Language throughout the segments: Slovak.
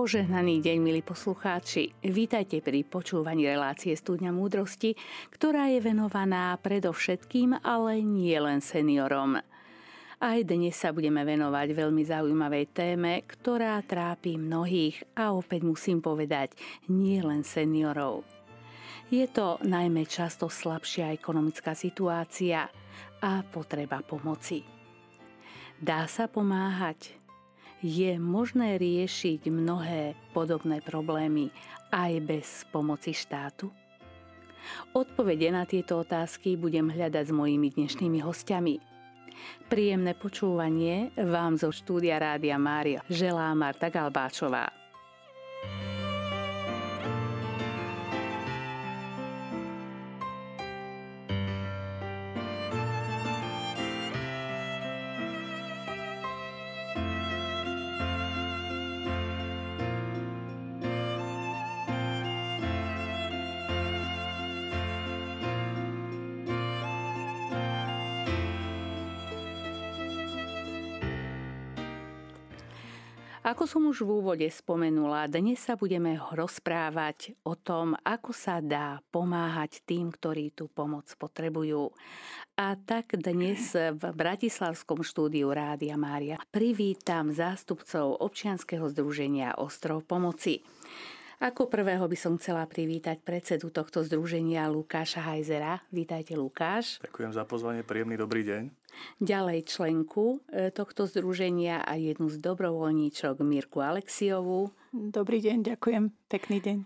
Požehnaný deň, milí poslucháči. Vítajte pri počúvaní relácie Studňa múdrosti, ktorá je venovaná predovšetkým, ale nie len seniorom. Aj dnes sa budeme venovať veľmi zaujímavej téme, ktorá trápi mnohých a opäť musím povedať, nie len seniorov. Je to najmä často slabšia ekonomická situácia a potreba pomoci. Dá sa pomáhať, je možné riešiť mnohé podobné problémy aj bez pomoci štátu? Odpovede na tieto otázky budem hľadať s mojimi dnešnými hostiami. Príjemné počúvanie vám zo štúdia Rádia Mária želá Marta Galbáčová. Ako som už v úvode spomenula, dnes sa budeme rozprávať o tom, ako sa dá pomáhať tým, ktorí tú pomoc potrebujú. A tak dnes v Bratislavskom štúdiu Rádia Mária privítam zástupcov občianskeho združenia Ostrov pomoci. Ako prvého by som chcela privítať predsedu tohto združenia Lukáša Hajzera. Vítajte Lukáš. Ďakujem za pozvanie, príjemný dobrý deň. Ďalej členku e, tohto združenia a jednu z dobrovoľníčok Mirku Alexiovú. Dobrý deň, ďakujem, pekný deň.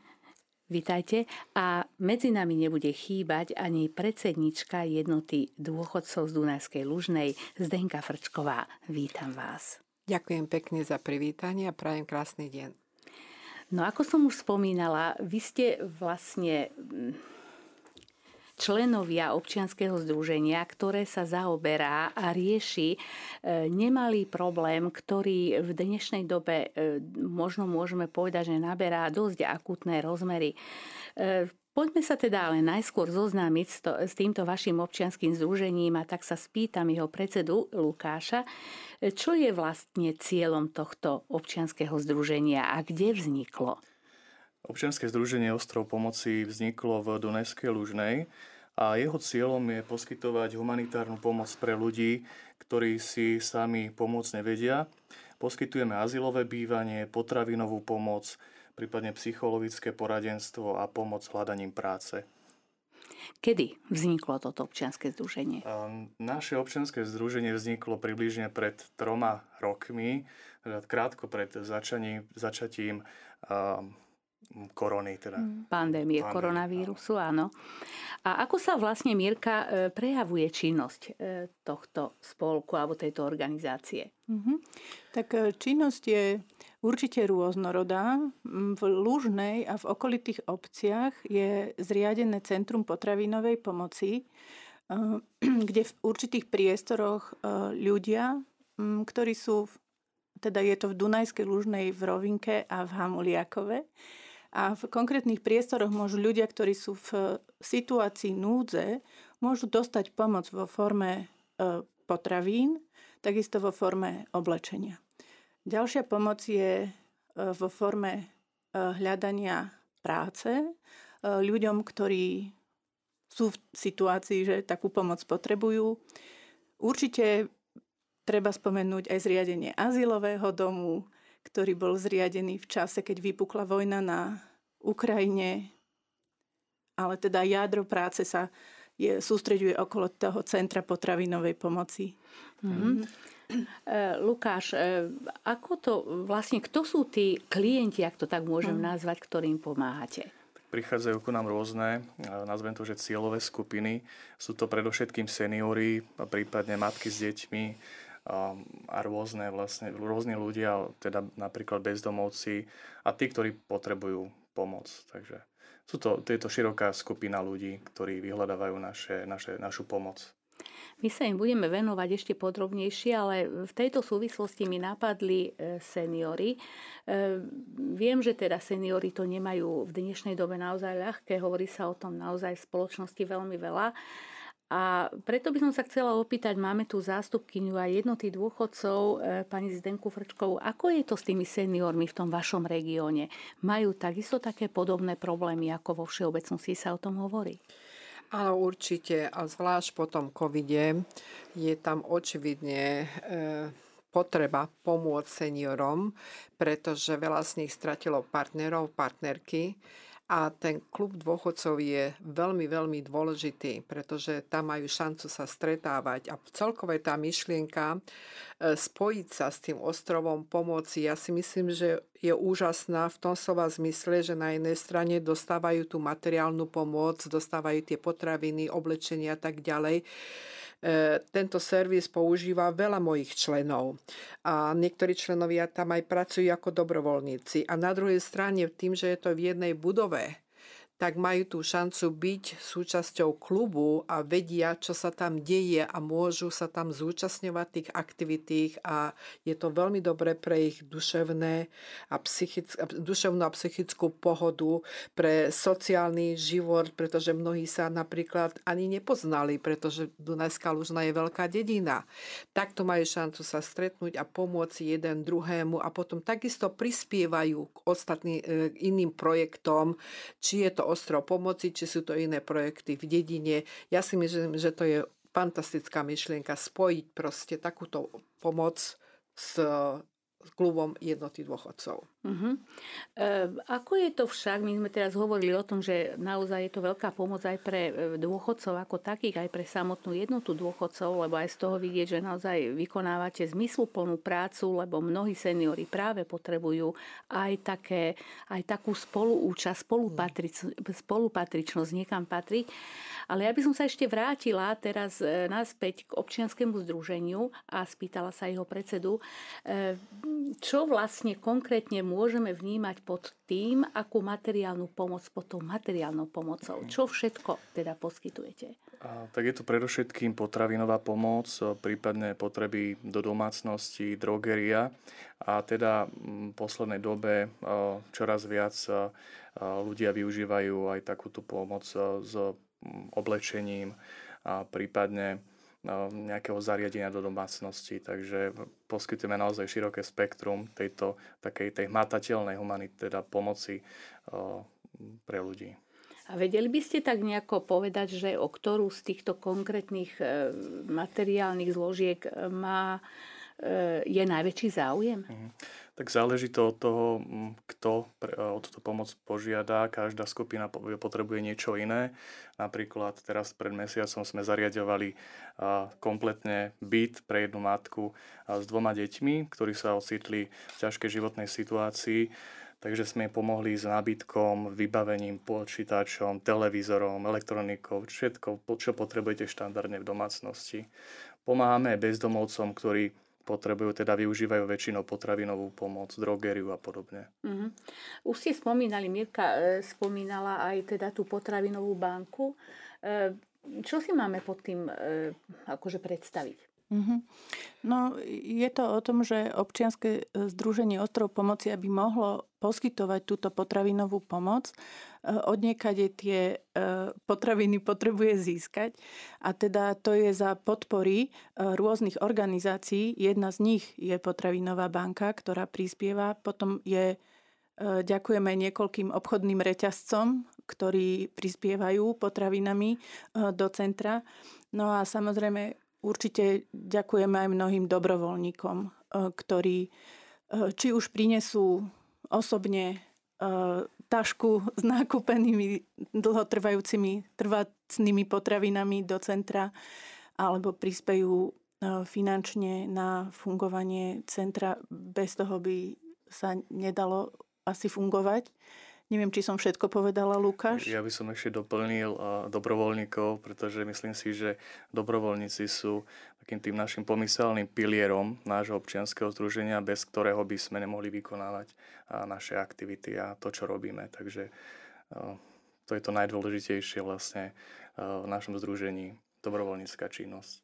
Vítajte a medzi nami nebude chýbať ani predsednička jednoty dôchodcov z Dunajskej Lužnej Zdenka Frčková. Vítam vás. Ďakujem pekne za privítanie a prajem krásny deň. No ako som už spomínala, vy ste vlastne mm, členovia občianskeho združenia, ktoré sa zaoberá a rieši e, nemalý problém, ktorý v dnešnej dobe e, možno môžeme povedať, že naberá dosť akutné rozmery. Poďme sa teda ale najskôr zoznámiť s, to, s týmto vašim občianským združením a tak sa spýtam jeho predsedu Lukáša, čo je vlastne cieľom tohto občianskeho združenia a kde vzniklo? Občianske združenie Ostrov pomoci vzniklo v Dunajskej Lužnej a jeho cieľom je poskytovať humanitárnu pomoc pre ľudí, ktorí si sami pomôcť nevedia. Poskytujeme azylové bývanie, potravinovú pomoc, prípadne psychologické poradenstvo a pomoc hľadaním práce. Kedy vzniklo toto občianske združenie? Naše občianske združenie vzniklo približne pred troma rokmi, teda krátko pred začaním, začatím korony. Teda. Mm. Pandémie, Pandémie koronavírusu, áno. A ako sa vlastne, Mirka, e, prejavuje činnosť e, tohto spolku alebo tejto organizácie? Mm-hmm. Tak e, činnosť je určite rôznorodá. V Lužnej a v okolitých obciach je zriadené Centrum potravinovej pomoci, kde v určitých priestoroch ľudia, ktorí sú, teda je to v Dunajskej Lužnej, v Rovinke a v Hamuliakove, a v konkrétnych priestoroch môžu ľudia, ktorí sú v situácii núdze, môžu dostať pomoc vo forme e, potravín, takisto vo forme oblečenia. Ďalšia pomoc je e, vo forme e, hľadania práce ľuďom, ktorí sú v situácii, že takú pomoc potrebujú. Určite treba spomenúť aj zriadenie azylového domu, ktorý bol zriadený v čase, keď vypukla vojna na Ukrajine, ale teda jadro práce sa je, sústreďuje okolo toho Centra potravinovej pomoci. Mm-hmm. Lukáš, e, ako to vlastne, kto sú tí klienti, ak to tak môžem nazvať, ktorým pomáhate? Prichádzajú ku nám rôzne, nazvem to, že cieľové skupiny. Sú to predovšetkým seniory, prípadne matky s deťmi, a rôzne vlastne, rôzni ľudia, teda napríklad bezdomovci a tí, ktorí potrebujú pomoc. Takže sú to, to je to široká skupina ľudí, ktorí vyhľadávajú naše, naše, našu pomoc. My sa im budeme venovať ešte podrobnejšie, ale v tejto súvislosti mi napadli e, seniory. E, viem, že teda seniory to nemajú v dnešnej dobe naozaj ľahké, hovorí sa o tom naozaj v spoločnosti veľmi veľa A preto by som sa chcela opýtať, máme tu zástupkyňu aj jednoty dôchodcov, e, pani Zdenku Frčkovú, ako je to s tými seniormi v tom vašom regióne? Majú takisto také podobné problémy, ako vo všeobecnosti sa o tom hovorí? Áno, určite. A zvlášť po tom covide je tam očividne e, potreba pomôcť seniorom, pretože veľa z nich stratilo partnerov, partnerky a ten klub dôchodcov je veľmi, veľmi dôležitý, pretože tam majú šancu sa stretávať a celkové tá myšlienka e, spojiť sa s tým ostrovom pomoci, ja si myslím, že je úžasná v tom slova zmysle, že na jednej strane dostávajú tú materiálnu pomoc, dostávajú tie potraviny, oblečenia a tak ďalej tento servis používa veľa mojich členov a niektorí členovia tam aj pracujú ako dobrovoľníci. A na druhej strane tým, že je to v jednej budove, tak majú tú šancu byť súčasťou klubu a vedia, čo sa tam deje a môžu sa tam zúčastňovať tých aktivitých a je to veľmi dobré pre ich duševné a psychick, duševnú a psychickú pohodu, pre sociálny život, pretože mnohí sa napríklad ani nepoznali, pretože Dunajská Lužna je veľká dedina. Takto majú šancu sa stretnúť a pomôcť jeden druhému a potom takisto prispievajú k ostatným e, iným projektom, či je to ostrov pomoci, či sú to iné projekty v dedine. Ja si myslím, že to je fantastická myšlienka spojiť proste takúto pomoc s klubom jednoty dôchodcov. Uh-huh. E, ako je to však, my sme teraz hovorili o tom, že naozaj je to veľká pomoc aj pre e, dôchodcov ako takých, aj pre samotnú jednotu dôchodcov, lebo aj z toho vidieť, že naozaj vykonávate zmysluplnú prácu, lebo mnohí seniori práve potrebujú aj, také, aj takú spoluúčasť, spolupatrič, spolupatričnosť niekam patriť. Ale ja by som sa ešte vrátila teraz e, naspäť k občianskému združeniu a spýtala sa jeho predsedu, e, čo vlastne konkrétne môžeme vnímať pod tým, akú materiálnu pomoc pod tou materiálnou pomocou. Čo všetko teda poskytujete? A, tak je to predovšetkým potravinová pomoc, prípadne potreby do domácnosti, drogeria. A teda v poslednej dobe čoraz viac ľudia využívajú aj takúto pomoc s oblečením prípadne no, nejakého zariadenia do domácnosti. Takže poskytujeme naozaj široké spektrum tejto takej tej hmatateľnej humanity, teda pomoci pre ľudí. A vedeli by ste tak nejako povedať, že o ktorú z týchto konkrétnych e, materiálnych zložiek e, má, e, je najväčší záujem? Mhm tak záleží to od toho, kto o túto pomoc požiada. Každá skupina potrebuje niečo iné. Napríklad teraz pred mesiacom sme zariadovali kompletne byt pre jednu matku s dvoma deťmi, ktorí sa ocitli v ťažkej životnej situácii. Takže sme pomohli s nábytkom, vybavením, počítačom, televízorom, elektronikou, všetko, čo potrebujete štandardne v domácnosti. Pomáhame bezdomovcom, ktorí potrebujú, teda využívajú väčšinou potravinovú pomoc, drogériu a podobne. Uh-huh. Už ste spomínali, Mirka e, spomínala aj teda tú potravinovú banku. E, čo si máme pod tým e, akože predstaviť? Mm-hmm. No, je to o tom, že občianske združenie Ostrov pomoci, aby mohlo poskytovať túto potravinovú pomoc, odniekade tie potraviny potrebuje získať. A teda to je za podpory rôznych organizácií. Jedna z nich je Potravinová banka, ktorá prispieva. Potom je, ďakujeme niekoľkým obchodným reťazcom, ktorí prispievajú potravinami do centra. No a samozrejme určite ďakujeme aj mnohým dobrovoľníkom, ktorí či už prinesú osobne tašku s nákupenými dlhotrvajúcimi trvácnými potravinami do centra alebo prispejú e, finančne na fungovanie centra. Bez toho by sa nedalo asi fungovať. Neviem, či som všetko povedala, Lukáš. Ja by som ešte doplnil dobrovoľníkov, pretože myslím si, že dobrovoľníci sú takým tým našim pomyselným pilierom nášho občianského združenia, bez ktorého by sme nemohli vykonávať naše aktivity a to, čo robíme. Takže to je to najdôležitejšie vlastne v našom združení, dobrovoľnícka činnosť.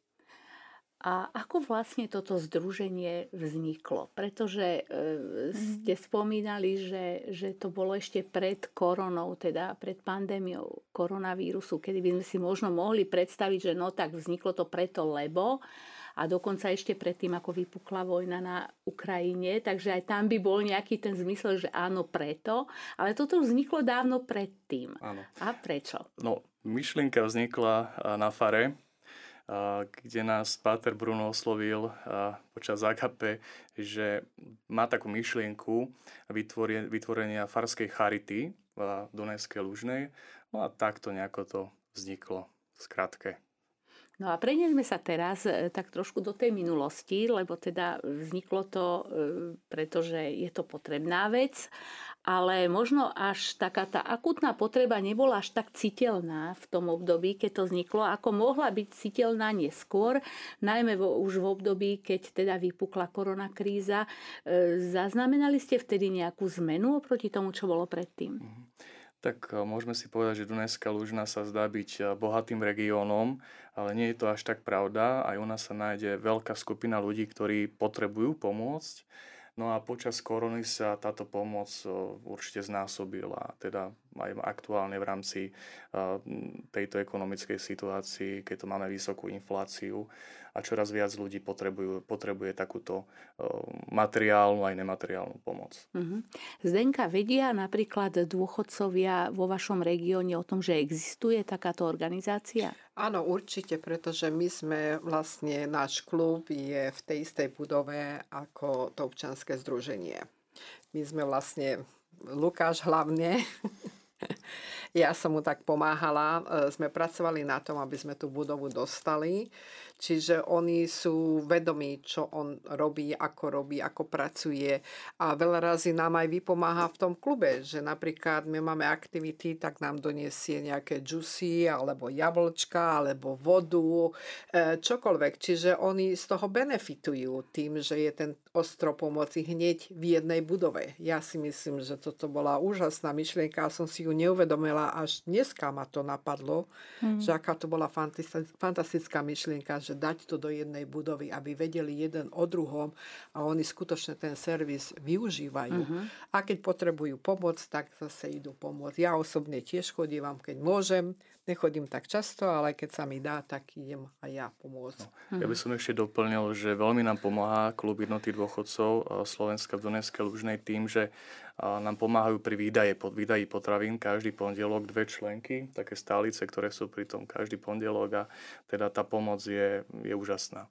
A ako vlastne toto združenie vzniklo? Pretože e, ste spomínali, že, že to bolo ešte pred koronou, teda pred pandémiou koronavírusu, kedy by sme si možno mohli predstaviť, že no tak vzniklo to preto, lebo a dokonca ešte predtým, ako vypukla vojna na Ukrajine, takže aj tam by bol nejaký ten zmysel, že áno, preto, ale toto vzniklo dávno predtým. Áno. A prečo? No, myšlienka vznikla na fare, kde nás Páter Bruno oslovil počas AKP, že má takú myšlienku vytvorenia farskej charity v Dunajskej Lužnej. No a takto nejako to vzniklo. Skratke. No a prenesme sa teraz e, tak trošku do tej minulosti, lebo teda vzniklo to, e, pretože je to potrebná vec, ale možno až taká tá akutná potreba nebola až tak citeľná v tom období, keď to vzniklo, ako mohla byť citeľná neskôr, najmä vo, už v období, keď teda vypukla koronakríza. E, zaznamenali ste vtedy nejakú zmenu oproti tomu, čo bolo predtým? Mm-hmm. Tak e, môžeme si povedať, že Dunajská Lužna sa zdá byť e, bohatým regiónom, ale nie je to až tak pravda. Aj u nás sa nájde veľká skupina ľudí, ktorí potrebujú pomôcť. No a počas korony sa táto pomoc e, určite znásobila. Teda aj aktuálne v rámci tejto ekonomickej situácii, keď to máme vysokú infláciu a čoraz viac ľudí potrebujú, potrebuje takúto materiálnu aj nemateriálnu pomoc. Uh-huh. Zdenka, vedia napríklad dôchodcovia vo vašom regióne o tom, že existuje takáto organizácia? Áno, určite, pretože my sme vlastne, náš klub je v tej istej budove ako to občanské združenie. My sme vlastne, Lukáš hlavne, え? Ja som mu tak pomáhala. E, sme pracovali na tom, aby sme tú budovu dostali. Čiže oni sú vedomí, čo on robí, ako robí, ako pracuje. A veľa razy nám aj vypomáha v tom klube, že napríklad my máme aktivity, tak nám doniesie nejaké džusy, alebo jablčka, alebo vodu, e, čokoľvek. Čiže oni z toho benefitujú tým, že je ten ostro pomoci hneď v jednej budove. Ja si myslím, že toto bola úžasná myšlienka a som si ju neuvedomila, až dneska ma to napadlo, mm. že aká to bola fantastická myšlienka, že dať to do jednej budovy, aby vedeli jeden o druhom a oni skutočne ten servis využívajú. Mm-hmm. A keď potrebujú pomoc, tak zase idú pomôcť. Ja osobne tiež chodím, keď môžem, Nechodím tak často, ale keď sa mi dá, tak idem aj ja pomôcť. No, ja by som ešte doplnil, že veľmi nám pomáha klub jednoty dôchodcov eh, Slovenska v Donetskej Lužnej tým, že eh, nám pomáhajú pri výdaje, pod výdaji potravín každý pondelok dve členky, také stálice, ktoré sú pri tom každý pondelok a teda tá pomoc je, je úžasná.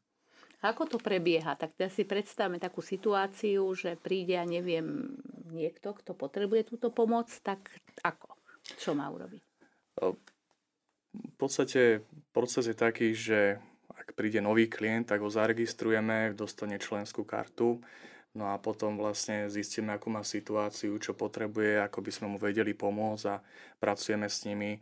Ako to prebieha? Tak teda si predstavme takú situáciu, že príde, ja neviem, niekto, kto potrebuje túto pomoc, tak ako? Čo má urobiť? V podstate proces je taký, že ak príde nový klient, tak ho zaregistrujeme, dostane členskú kartu, no a potom vlastne zistíme, akú má situáciu, čo potrebuje, ako by sme mu vedeli pomôcť a pracujeme s nimi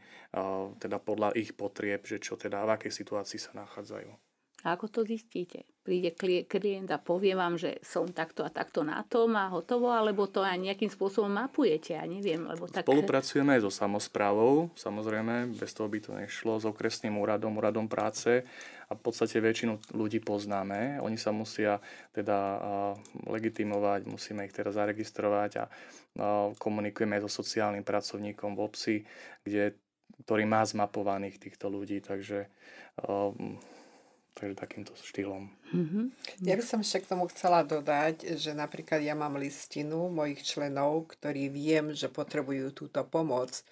teda podľa ich potrieb, že čo teda v akej situácii sa nachádzajú. A ako to zistíte? príde klient a povie vám, že som takto a takto na tom a hotovo, alebo to aj nejakým spôsobom mapujete, ja neviem. Lebo tak... Spolupracujeme aj so samozprávou, samozrejme, bez toho by to nešlo, s okresným úradom, úradom práce a v podstate väčšinu ľudí poznáme. Oni sa musia teda legitimovať, musíme ich teda zaregistrovať a komunikujeme aj so sociálnym pracovníkom v obci, kde, ktorý má zmapovaných týchto ľudí, takže Takže takýmto štýlom. Mm-hmm. Ja by som ešte k tomu chcela dodať, že napríklad ja mám listinu mojich členov, ktorí viem, že potrebujú túto pomoc.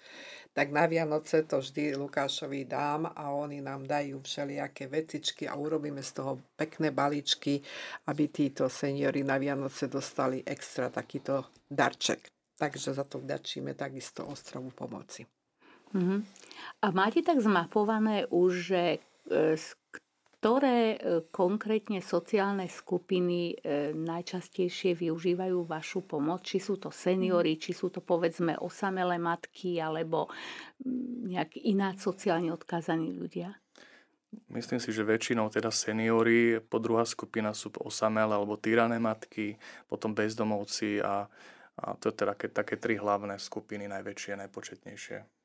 Tak na Vianoce to vždy Lukášovi dám a oni nám dajú všelijaké vecičky a urobíme z toho pekné balíčky, aby títo seniori na Vianoce dostali extra takýto darček. Takže za to vďačíme takisto ostrovu pomoci. Mm-hmm. A máte tak zmapované už, že e, ktoré e, konkrétne sociálne skupiny e, najčastejšie využívajú vašu pomoc? Či sú to seniory, či sú to povedzme osamelé matky alebo mm, nejak iná sociálne odkázaní ľudia? Myslím si, že väčšinou teda seniory, po druhá skupina sú osamelé alebo týrané matky, potom bezdomovci a, a to je teda také, také tri hlavné skupiny, najväčšie, najpočetnejšie.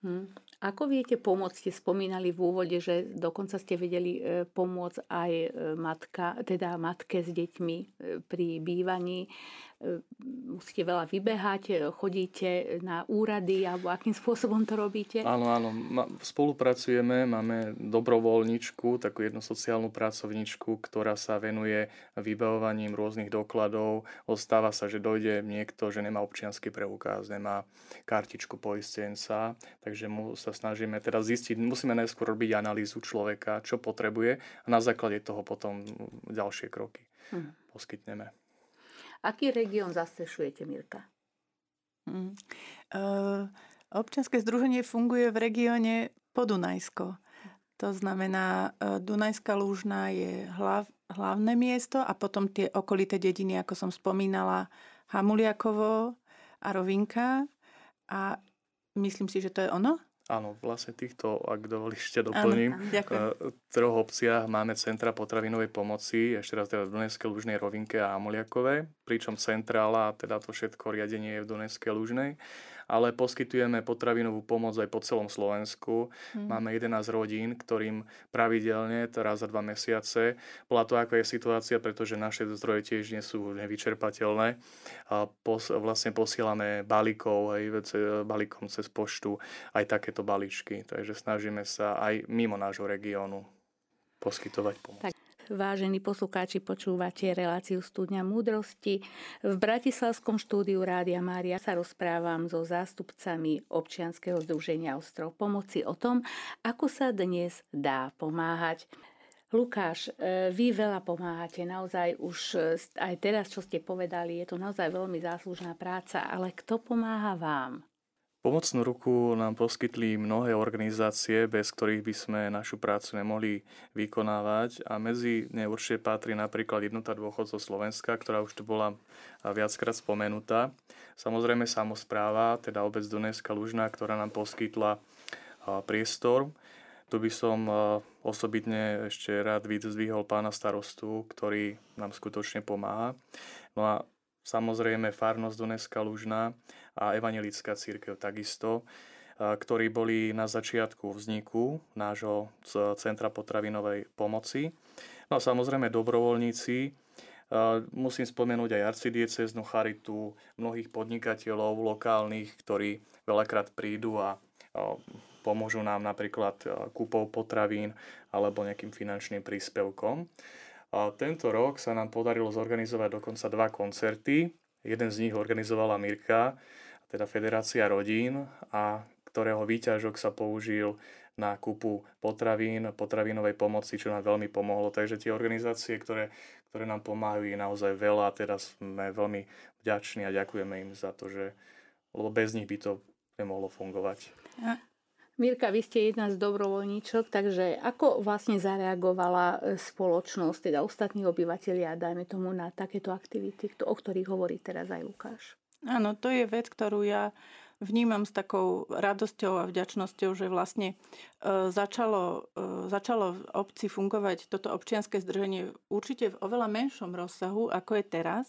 Hmm. Ako viete pomôcť? Ste spomínali v úvode, že dokonca ste vedeli e, pomôcť aj e, matka, teda matke s deťmi e, pri bývaní. Musíte veľa vybehať, chodíte na úrady alebo akým spôsobom to robíte? Áno, áno. Spolupracujeme, máme dobrovoľničku, takú jednu sociálnu pracovničku, ktorá sa venuje vybavovaním rôznych dokladov. Ostáva sa, že dojde niekto, že nemá občianský preukaz, nemá kartičku poistenca, takže mu sa snažíme teda zistiť, musíme najskôr robiť analýzu človeka, čo potrebuje a na základe toho potom ďalšie kroky hmm. poskytneme. Aký región zastrešujete, Mirka? Hmm. Uh, občianske združenie funguje v regióne Podunajsko. To znamená, Dunajská lúžna je hlav, hlavné miesto a potom tie okolité dediny, ako som spomínala, Hamuliakovo a Rovinka. A myslím si, že to je ono? Áno, vlastne týchto, ak dovolíš, doplním. Áno, v troch obciach máme centra potravinovej pomoci, ešte raz teda v Dunajskej Lužnej rovinke a Amoliakovej, pričom centrála, teda to všetko riadenie je v Dunajskej Lužnej ale poskytujeme potravinovú pomoc aj po celom Slovensku. Hmm. Máme 11 rodín, ktorým pravidelne, teraz za dva mesiace, bola to ako je situácia, pretože naše zdroje tiež nie sú nevyčerpateľné. A pos, vlastne posielame balíkov, aj balíkom cez poštu, aj takéto balíčky. Takže snažíme sa aj mimo nášho regiónu poskytovať pomoc. Tak. Vážení poslucháči, počúvate reláciu Studňa múdrosti. V Bratislavskom štúdiu Rádia Mária sa rozprávam so zástupcami občianskeho združenia Ostrov pomoci o tom, ako sa dnes dá pomáhať. Lukáš, e, vy veľa pomáhate, naozaj už e, aj teraz, čo ste povedali, je to naozaj veľmi záslužná práca, ale kto pomáha vám? Pomocnú ruku nám poskytli mnohé organizácie, bez ktorých by sme našu prácu nemohli vykonávať a medzi ne určite patrí napríklad Jednota dôchodcov Slovenska, ktorá už tu bola viackrát spomenutá. Samozrejme samozpráva, teda obec Dunajská Lužná, ktorá nám poskytla priestor. Tu by som osobitne ešte rád vyzdvihol pána starostu, ktorý nám skutočne pomáha. No a samozrejme Farnosť Dunajská Lužná, a Evangelická církev takisto, ktorí boli na začiatku vzniku nášho Centra potravinovej pomoci. No a samozrejme dobrovoľníci, musím spomenúť aj arcidieceznú charitu, mnohých podnikateľov lokálnych, ktorí veľakrát prídu a pomôžu nám napríklad kúpou potravín alebo nejakým finančným príspevkom. Tento rok sa nám podarilo zorganizovať dokonca dva koncerty. Jeden z nich organizovala Mirka, teda Federácia rodín a ktorého výťažok sa použil na kúpu potravín, potravinovej pomoci, čo nám veľmi pomohlo. Takže tie organizácie, ktoré, ktoré nám pomáhajú, je naozaj veľa teraz sme veľmi vďační a ďakujeme im za to, že lebo bez nich by to nemohlo fungovať. Mirka, vy ste jedna z dobrovoľníčok, takže ako vlastne zareagovala e, spoločnosť, teda ostatní obyvateľia, dajme tomu, na takéto aktivity, o ktorých hovorí teraz aj Lukáš? Áno, to je vec, ktorú ja vnímam s takou radosťou a vďačnosťou, že vlastne e, začalo, e, začalo v obci fungovať toto občianske zdrženie určite v oveľa menšom rozsahu, ako je teraz.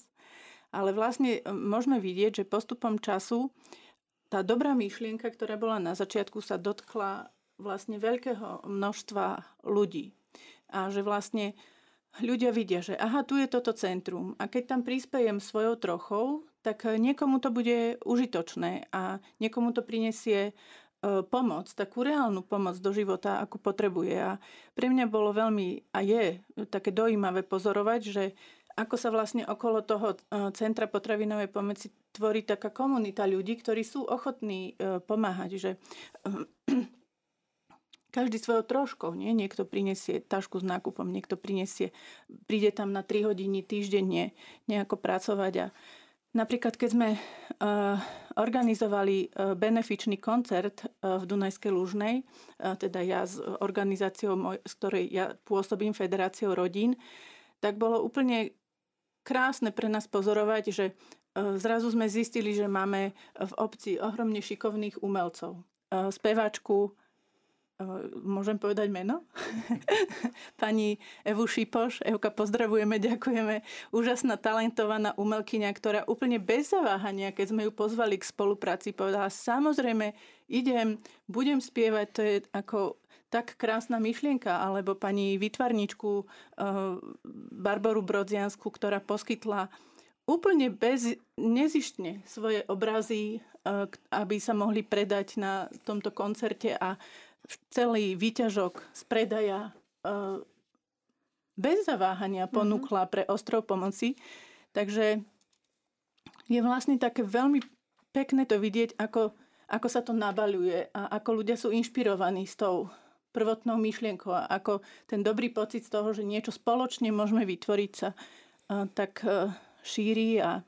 Ale vlastne e, môžeme vidieť, že postupom času tá dobrá myšlienka, ktorá bola na začiatku, sa dotkla vlastne veľkého množstva ľudí. A že vlastne ľudia vidia, že aha, tu je toto centrum a keď tam prispejem svojou trochou, tak eh, niekomu to bude užitočné a niekomu to prinesie eh, pomoc, takú reálnu pomoc do života, akú potrebuje. A pre mňa bolo veľmi a je také dojímavé pozorovať, že ako sa vlastne okolo toho eh, Centra potravinovej pomoci tvorí taká komunita ľudí, ktorí sú ochotní pomáhať, že každý svojou troškou, nie? Niekto prinesie tašku s nákupom, niekto prinesie, príde tam na 3 hodiny týždenne nejako pracovať a Napríklad, keď sme uh, organizovali uh, benefičný koncert uh, v Dunajskej Lužnej, teda ja s organizáciou, z ktorej ja pôsobím, Federáciou rodín, tak bolo úplne krásne pre nás pozorovať, že zrazu sme zistili, že máme v obci ohromne šikovných umelcov. Speváčku, môžem povedať meno? Pani Evu Šipoš. Evka, pozdravujeme, ďakujeme. Úžasná, talentovaná umelkyňa, ktorá úplne bez zaváhania, keď sme ju pozvali k spolupráci, povedala, samozrejme, idem, budem spievať, to je ako tak krásna myšlienka, alebo pani vytvarničku Barboru Brodziansku, ktorá poskytla úplne bez, nezištne svoje obrazy, aby sa mohli predať na tomto koncerte a celý výťažok z predaja bez zaváhania mhm. ponúkla pre ostrov pomoci. Takže je vlastne také veľmi pekné to vidieť, ako, ako sa to nabaľuje a ako ľudia sú inšpirovaní s tou prvotnou myšlienkou a ako ten dobrý pocit z toho, že niečo spoločne môžeme vytvoriť sa, tak e, šíri a,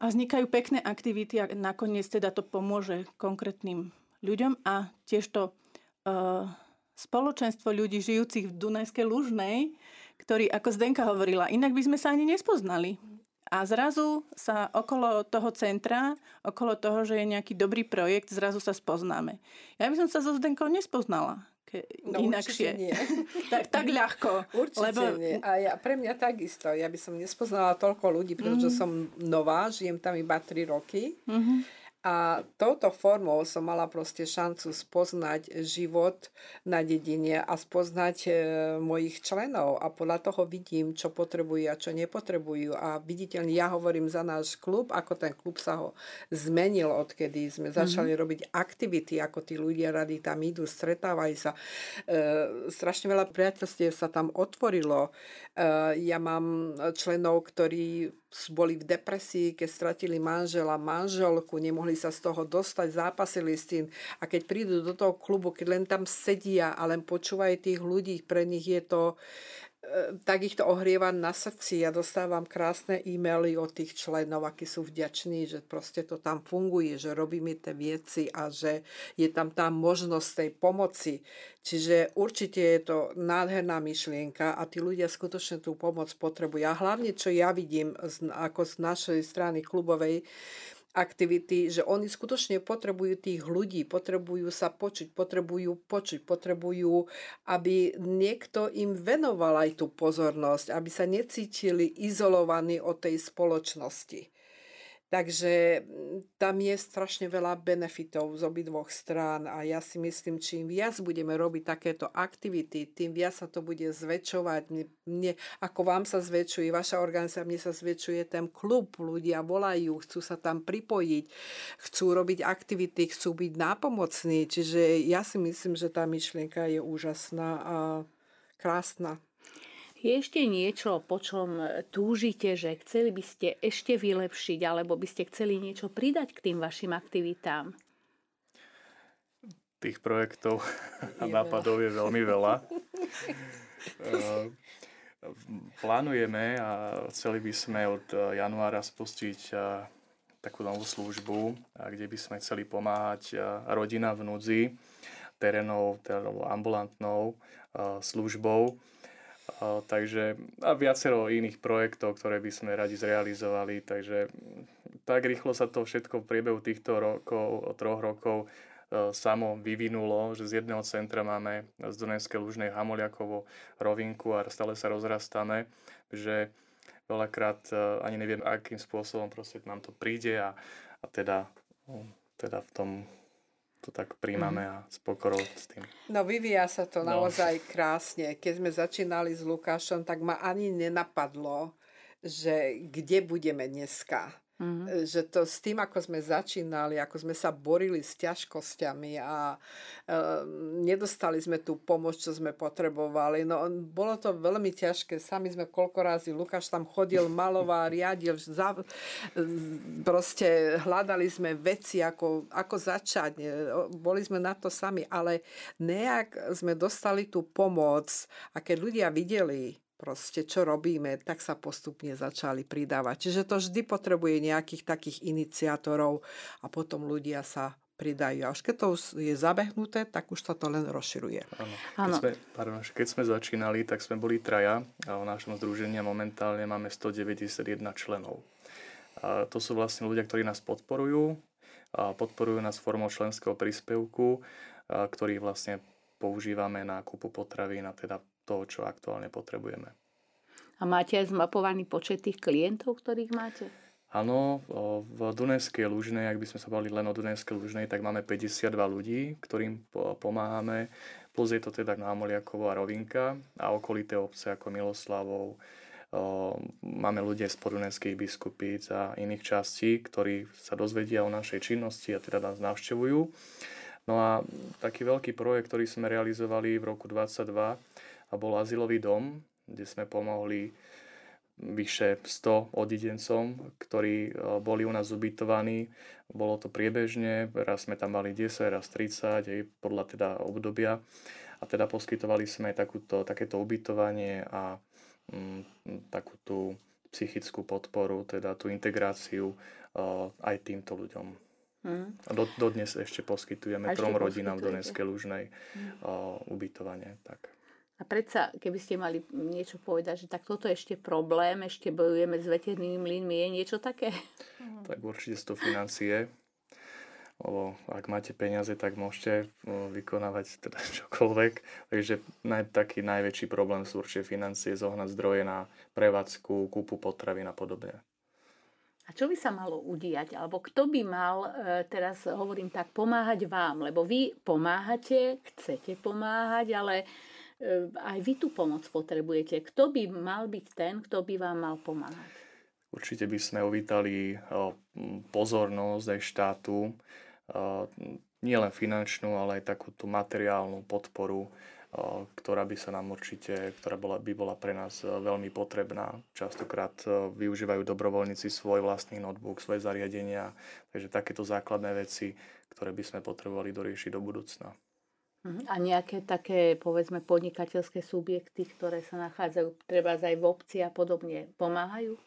a vznikajú pekné aktivity a nakoniec teda to pomôže konkrétnym ľuďom a tiež to uh, spoločenstvo ľudí žijúcich v Dunajskej Lužnej, ktorí, ako Zdenka hovorila, inak by sme sa ani nespoznali. A zrazu sa okolo toho centra, okolo toho, že je nejaký dobrý projekt, zrazu sa spoznáme. Ja by som sa so Zdenkou nespoznala ke, no, inakšie. nie. tak, tak ľahko. Určite lebo... nie. A ja, pre mňa takisto. Ja by som nespoznala toľko ľudí, pretože mm-hmm. som nová, žijem tam iba 3 roky. Mm-hmm. A touto formou som mala proste šancu spoznať život na dedine a spoznať e, mojich členov a podľa toho vidím, čo potrebujú a čo nepotrebujú. A viditeľne ja hovorím za náš klub, ako ten klub sa ho zmenil, odkedy sme mhm. začali mm-hmm. robiť aktivity, ako tí ľudia rady tam idú, stretávajú sa. E, strašne veľa priateľstiev sa tam otvorilo. E, ja mám členov, ktorí boli v depresii, keď stratili manžela, manželku, nemohli sa z toho dostať, zápasili s tým. A keď prídu do toho klubu, keď len tam sedia a len počúvajú tých ľudí, pre nich je to tak ich to ohrieva na srdci. Ja dostávam krásne e-maily od tých členov, akí sú vďační, že proste to tam funguje, že robíme tie veci a že je tam tá možnosť tej pomoci. Čiže určite je to nádherná myšlienka a tí ľudia skutočne tú pomoc potrebujú. A hlavne, čo ja vidím ako z našej strany klubovej, aktivity, že oni skutočne potrebujú tých ľudí, potrebujú sa počuť, potrebujú počuť, potrebujú, aby niekto im venoval aj tú pozornosť, aby sa necítili izolovaní od tej spoločnosti. Takže mm, tam je strašne veľa benefitov z obidvoch strán a ja si myslím, čím viac budeme robiť takéto aktivity, tým viac sa to bude zväčšovať. Mne, ako vám sa zväčšuje, vaša organizácia, mne sa zväčšuje ten klub, ľudia volajú, chcú sa tam pripojiť, chcú robiť aktivity, chcú byť nápomocní. Čiže ja si myslím, že tá myšlienka je úžasná a krásna. Je ešte niečo, po čom túžite, že chceli by ste ešte vylepšiť, alebo by ste chceli niečo pridať k tým vašim aktivitám? Tých projektov a nápadov je veľmi veľa. Eh, plánujeme a chceli by sme od januára spustiť eh, takú novú službu, kde by sme chceli pomáhať rodina v núdzi terénou, teda ambulantnou službou takže a viacero iných projektov, ktoré by sme radi zrealizovali. Takže tak rýchlo sa to všetko v priebehu týchto rokov, troch rokov e, samo vyvinulo, že z jedného centra máme z Dunajskej Lužnej Hamoliakovo rovinku a stále sa rozrastáme, že veľakrát e, ani neviem, akým spôsobom proste nám to príde a, a teda, no, teda v tom to tak príjmame mm. a s pokorou s tým. No vyvíja sa to no. naozaj krásne. Keď sme začínali s Lukášom, tak ma ani nenapadlo, že kde budeme dneska. Mm-hmm. Že to s tým, ako sme začínali, ako sme sa borili s ťažkosťami a e, nedostali sme tú pomoc, čo sme potrebovali. No, bolo to veľmi ťažké. Sami sme koľko razy, Lukáš tam chodil, maloval, riadil, za, proste hľadali sme veci, ako, ako začať. Boli sme na to sami, ale nejak sme dostali tú pomoc a keď ľudia videli, proste čo robíme, tak sa postupne začali pridávať. Čiže to vždy potrebuje nejakých takých iniciátorov a potom ľudia sa pridajú. A už keď to je zabehnuté, tak už sa to len rozširuje. Keď, sme, pardon, keď sme začínali, tak sme boli traja a v našom združení momentálne máme 191 členov. A to sú vlastne ľudia, ktorí nás podporujú a podporujú nás formou členského príspevku ktorý vlastne používame na kúpu potravín a teda toho, čo aktuálne potrebujeme. A máte aj zmapovaný počet tých klientov, ktorých máte? Áno, v Dunajskej Lužnej, ak by sme sa bavili len o Dunajskej Lužnej, tak máme 52 ľudí, ktorým pomáhame. Plus je to teda Námoliakovo a Rovinka a okolité obce ako Miloslavov. Máme ľudia z podunajských biskupíc a iných častí, ktorí sa dozvedia o našej činnosti a teda nás navštevujú. No a taký veľký projekt, ktorý sme realizovali v roku 2022 a bol azylový dom, kde sme pomohli vyše 100 odidencom, ktorí e, boli u nás ubytovaní. Bolo to priebežne, raz sme tam mali 10, raz 30, aj podľa teda obdobia. A teda poskytovali sme takúto, takéto ubytovanie a mm, takú tú psychickú podporu, teda tú integráciu uh, aj týmto ľuďom. Mm. Do, dodnes ešte poskytujeme trom rodinám v Donetskej Lužnej uh, ubytovanie. Tak. A predsa, keby ste mali niečo povedať, že tak toto je ešte problém, ešte bojujeme s veternými mlynmi, je niečo také? Tak určite sú to financie. Lebo ak máte peniaze, tak môžete vykonávať teda čokoľvek. Takže naj, taký najväčší problém sú určite financie, zohnať zdroje na prevádzku, kúpu potravín a podobne. A čo by sa malo udiať? Alebo kto by mal, e, teraz hovorím tak, pomáhať vám? Lebo vy pomáhate, chcete pomáhať, ale aj vy tú pomoc potrebujete. Kto by mal byť ten, kto by vám mal pomáhať? Určite by sme uvítali pozornosť aj štátu, nielen finančnú, ale aj takú tú materiálnu podporu, ktorá by sa nám určite, ktorá by bola pre nás veľmi potrebná. Častokrát využívajú dobrovoľníci svoj vlastný notebook, svoje zariadenia, takže takéto základné veci, ktoré by sme potrebovali doriešiť do budúcna. Mhm. A nejaké také, povedzme, podnikateľské subjekty, ktoré sa nachádzajú treba aj v obci a podobne, pomáhajú?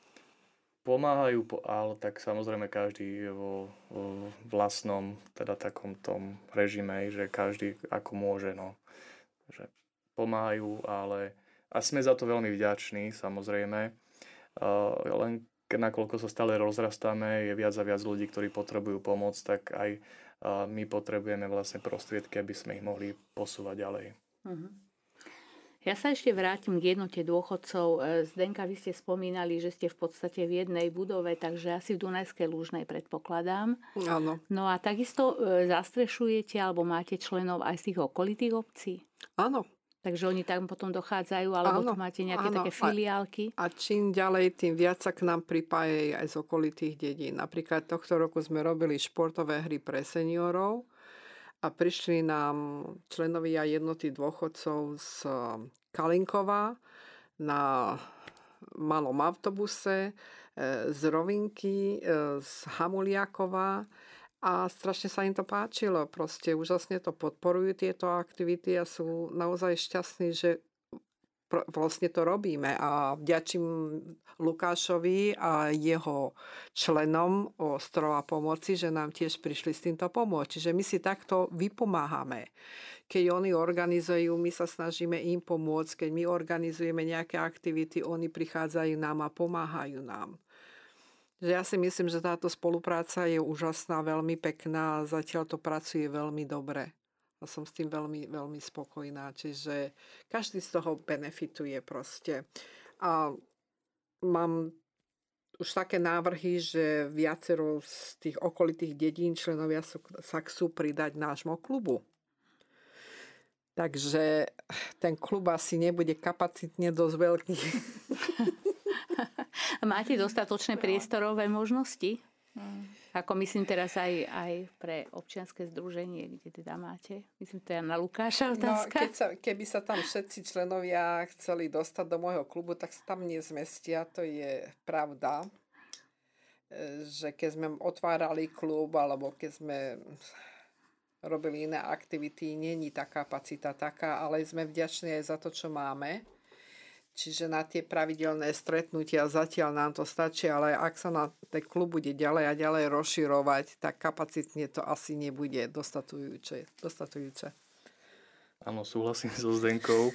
Pomáhajú, ale tak samozrejme každý je vo, vo vlastnom, teda takom tom režime, že každý ako môže, no. Že pomáhajú, ale a sme za to veľmi vďační, samozrejme. Uh, len nakoľko sa stále rozrastáme, je viac a viac ľudí, ktorí potrebujú pomoc, tak aj a my potrebujeme vlastne prostriedky, aby sme ich mohli posúvať ďalej. Uh-huh. Ja sa ešte vrátim k jednote dôchodcov. E, Zdenka, vy ste spomínali, že ste v podstate v jednej budove, takže asi v Dunajskej Lúžnej predpokladám. Áno. No a takisto e, zastrešujete alebo máte členov aj z tých okolitých obcí? Áno, Takže oni tam potom dochádzajú, alebo áno, tu máte nejaké áno. také filiálky? A, a čím ďalej, tým viac sa k nám pripájajú aj z okolitých dedín. Napríklad tohto roku sme robili športové hry pre seniorov a prišli nám členovia jednoty dôchodcov z um, Kalinkova na malom autobuse, e, z Rovinky, e, z Hamuliakova, a strašne sa im to páčilo. Proste úžasne to podporujú tieto aktivity a sú naozaj šťastní, že vlastne to robíme a vďačím Lukášovi a jeho členom Ostrova pomoci, že nám tiež prišli s týmto pomôcť. Čiže my si takto vypomáhame. Keď oni organizujú, my sa snažíme im pomôcť. Keď my organizujeme nejaké aktivity, oni prichádzajú nám a pomáhajú nám ja si myslím, že táto spolupráca je úžasná, veľmi pekná a zatiaľ to pracuje veľmi dobre. A som s tým veľmi, veľmi spokojná. Čiže každý z toho benefituje proste. A mám už také návrhy, že viacero z tých okolitých dedín členovia sa chcú pridať nášmu klubu. Takže ten klub asi nebude kapacitne dosť veľký. Máte dostatočné priestorové možnosti? Hmm. Ako myslím teraz aj, aj pre občianske združenie, kde teda máte? Myslím teda na Lukáša no, otázka. No, keď sa, keby sa tam všetci členovia chceli dostať do môjho klubu, tak sa tam nezmestia, to je pravda. E, že keď sme otvárali klub, alebo keď sme robili iné aktivity, není tá kapacita taká, ale sme vďační aj za to, čo máme Čiže na tie pravidelné stretnutia zatiaľ nám to stačí, ale ak sa na ten klub bude ďalej a ďalej rozširovať, tak kapacitne to asi nebude dostatujúce. dostatujúce. Áno, súhlasím so Zdenkou.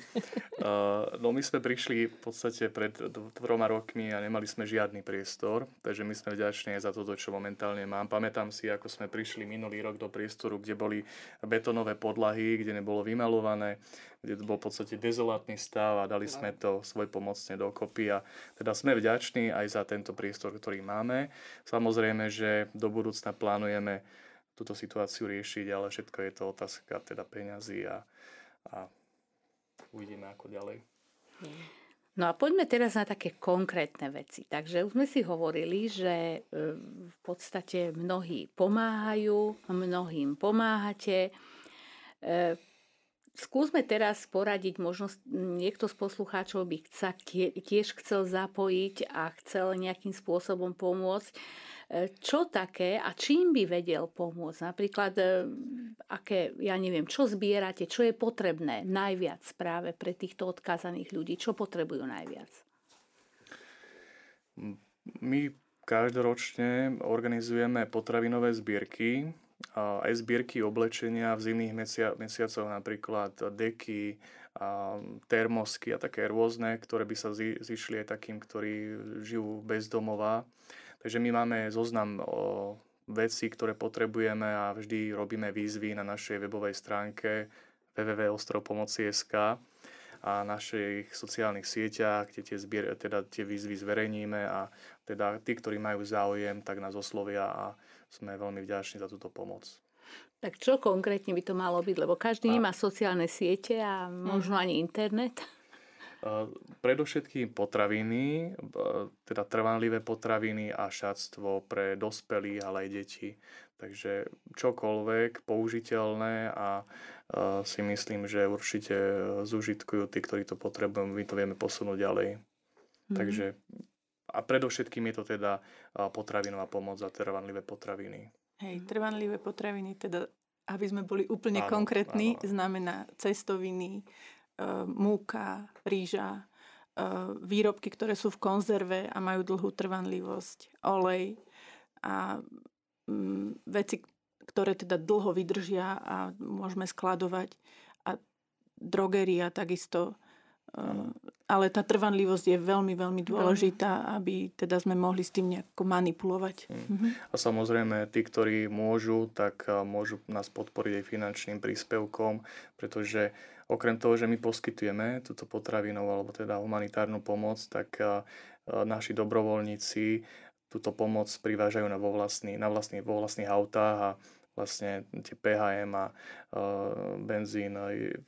no my sme prišli v podstate pred dvoma rokmi a nemali sme žiadny priestor, takže my sme vďační za toto, čo momentálne mám. Pamätám si, ako sme prišli minulý rok do priestoru, kde boli betonové podlahy, kde nebolo vymalované, kde bol v podstate dezolátny stav a dali sme to svoj pomocne dokopy a teda sme vďační aj za tento priestor, ktorý máme. Samozrejme, že do budúcna plánujeme túto situáciu riešiť, ale všetko je to otázka teda peňazí a a uvidíme ako ďalej. No a poďme teraz na také konkrétne veci. Takže už sme si hovorili, že e, v podstate mnohí pomáhajú, mnohým pomáhate. Skúsme teraz poradiť, možno niekto z poslucháčov by sa tiež chcel zapojiť a chcel nejakým spôsobom pomôcť E, čo také a čím by vedel pomôcť? Napríklad, e, aké, ja neviem, čo zbierate, čo je potrebné najviac práve pre týchto odkázaných ľudí? Čo potrebujú najviac? My každoročne organizujeme potravinové zbierky, aj zbierky oblečenia v zimných mesia- mesiacoch, napríklad deky, a termosky a také rôzne, ktoré by sa zišli aj takým, ktorí žijú bez domova. Takže my máme zoznam o veci, ktoré potrebujeme a vždy robíme výzvy na našej webovej stránke www.ostropomoci.sk a našich sociálnych sieťach, kde tie, zbier, teda tie výzvy zverejníme a teda tí, ktorí majú záujem, tak nás oslovia a sme veľmi vďační za túto pomoc. Tak čo konkrétne by to malo byť? Lebo každý a... nemá sociálne siete a možno ani internet. Predovšetkým potraviny, teda trvanlivé potraviny a šatstvo pre dospelých, ale aj deti. Takže čokoľvek použiteľné a si myslím, že určite zužitkujú tí, ktorí to potrebujú, my to vieme posunúť ďalej. Mm. Takže a predovšetkým je to teda potravinová pomoc za trvanlivé potraviny. Hej, trvanlivé potraviny, teda aby sme boli úplne áno, konkrétni, áno. znamená cestoviny, E, múka, rýža, e, výrobky, ktoré sú v konzerve a majú dlhú trvanlivosť, olej a mm, veci, ktoré teda dlho vydržia a môžeme skladovať a drogeria takisto. E, ale tá trvanlivosť je veľmi, veľmi dôležitá, aby teda sme mohli s tým nejako manipulovať. Hmm. A samozrejme, tí, ktorí môžu, tak môžu nás podporiť aj finančným príspevkom, pretože Okrem toho, že my poskytujeme túto potravinovú alebo teda humanitárnu pomoc, tak naši dobrovoľníci túto pomoc privážajú na, vo, vlastný, na vlastný, vo vlastných autách a vlastne tie PHM a benzín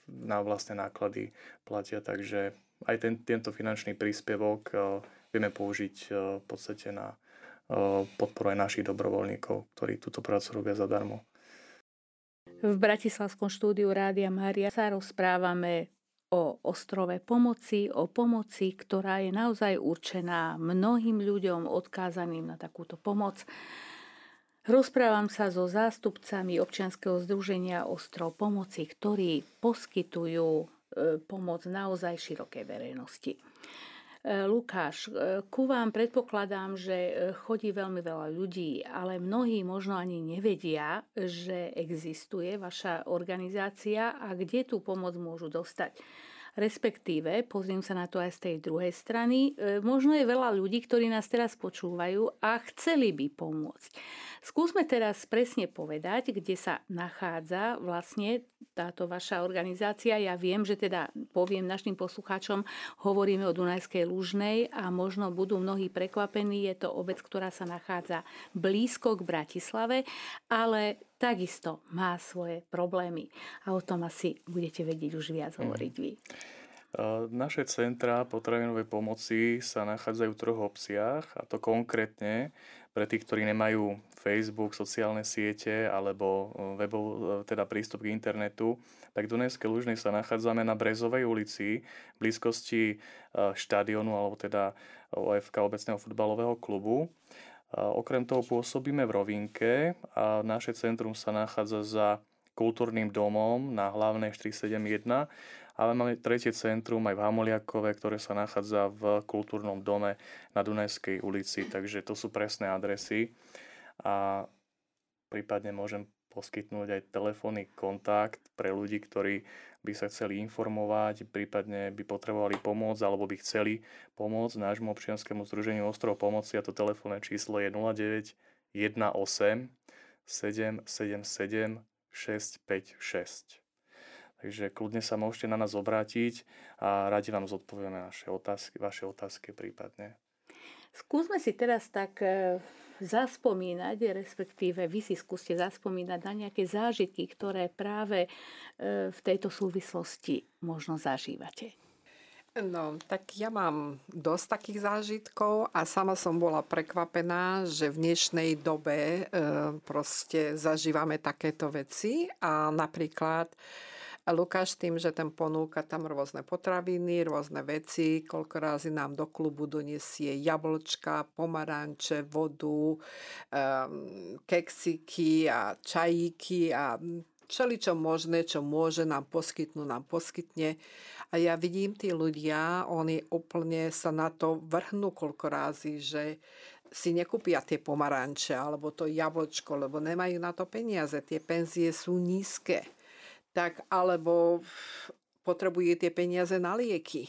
na vlastné náklady platia, takže aj ten, tento finančný príspevok vieme použiť v podstate na podporu aj našich dobrovoľníkov, ktorí túto prácu robia zadarmo. V Bratislavskom štúdiu Rádia Mária sa rozprávame o ostrove pomoci, o pomoci, ktorá je naozaj určená mnohým ľuďom odkázaným na takúto pomoc. Rozprávam sa so zástupcami občianskeho združenia Ostrov pomoci, ktorí poskytujú e, pomoc naozaj širokej verejnosti. E, Lukáš, e, ku vám predpokladám, že chodí veľmi veľa ľudí, ale mnohí možno ani nevedia, že existuje vaša organizácia a kde tú pomoc môžu dostať. Respektíve, pozriem sa na to aj z tej druhej strany, možno je veľa ľudí, ktorí nás teraz počúvajú a chceli by pomôcť. Skúsme teraz presne povedať, kde sa nachádza vlastne táto vaša organizácia. Ja viem, že teda poviem našim poslucháčom, hovoríme o Dunajskej Lužnej a možno budú mnohí prekvapení. Je to obec, ktorá sa nachádza blízko k Bratislave, ale takisto má svoje problémy. A o tom asi budete vedieť už viac mhm. hovoriť vy. Naše centra potravinovej pomoci sa nachádzajú v troch obciach, a to konkrétne pre tých, ktorí nemajú Facebook, sociálne siete alebo e, webov, e, teda prístup k internetu, tak v Dunajskej Lužnej sa nachádzame na Brezovej ulici, v blízkosti e, štadionu alebo teda OFK obecného futbalového klubu. Okrem toho pôsobíme v Rovinke a naše centrum sa nachádza za kultúrnym domom na hlavnej 471 ale máme tretie centrum aj v Hamoliakove, ktoré sa nachádza v kultúrnom dome na Dunajskej ulici, takže to sú presné adresy. A prípadne môžem poskytnúť aj telefónny kontakt pre ľudí, ktorí by sa chceli informovať, prípadne by potrebovali pomôcť alebo by chceli pomôcť nášmu občianskému združeniu Ostrov pomoci a to telefónne číslo je 09 18 777 656. Takže kľudne sa môžete na nás obrátiť a radi vám zodpovieme naše otázky, vaše otázky prípadne. Skúsme si teraz tak e, zaspomínať, respektíve vy si skúste zaspomínať na nejaké zážitky, ktoré práve e, v tejto súvislosti možno zažívate. No, tak ja mám dosť takých zážitkov a sama som bola prekvapená, že v dnešnej dobe e, proste zažívame takéto veci a napríklad Lukáš tým, že ten ponúka tam rôzne potraviny, rôzne veci, koľko razy nám do klubu donesie jablčka, pomaranče, vodu, um, keksiky a čajíky a čeli čo možné, čo môže nám poskytnúť, nám poskytne. A ja vidím tí ľudia, oni úplne sa na to vrhnú koľko razy, že si nekúpia tie pomaranče alebo to jablčko, lebo nemajú na to peniaze. Tie penzie sú nízke tak alebo potrebuje tie peniaze na lieky.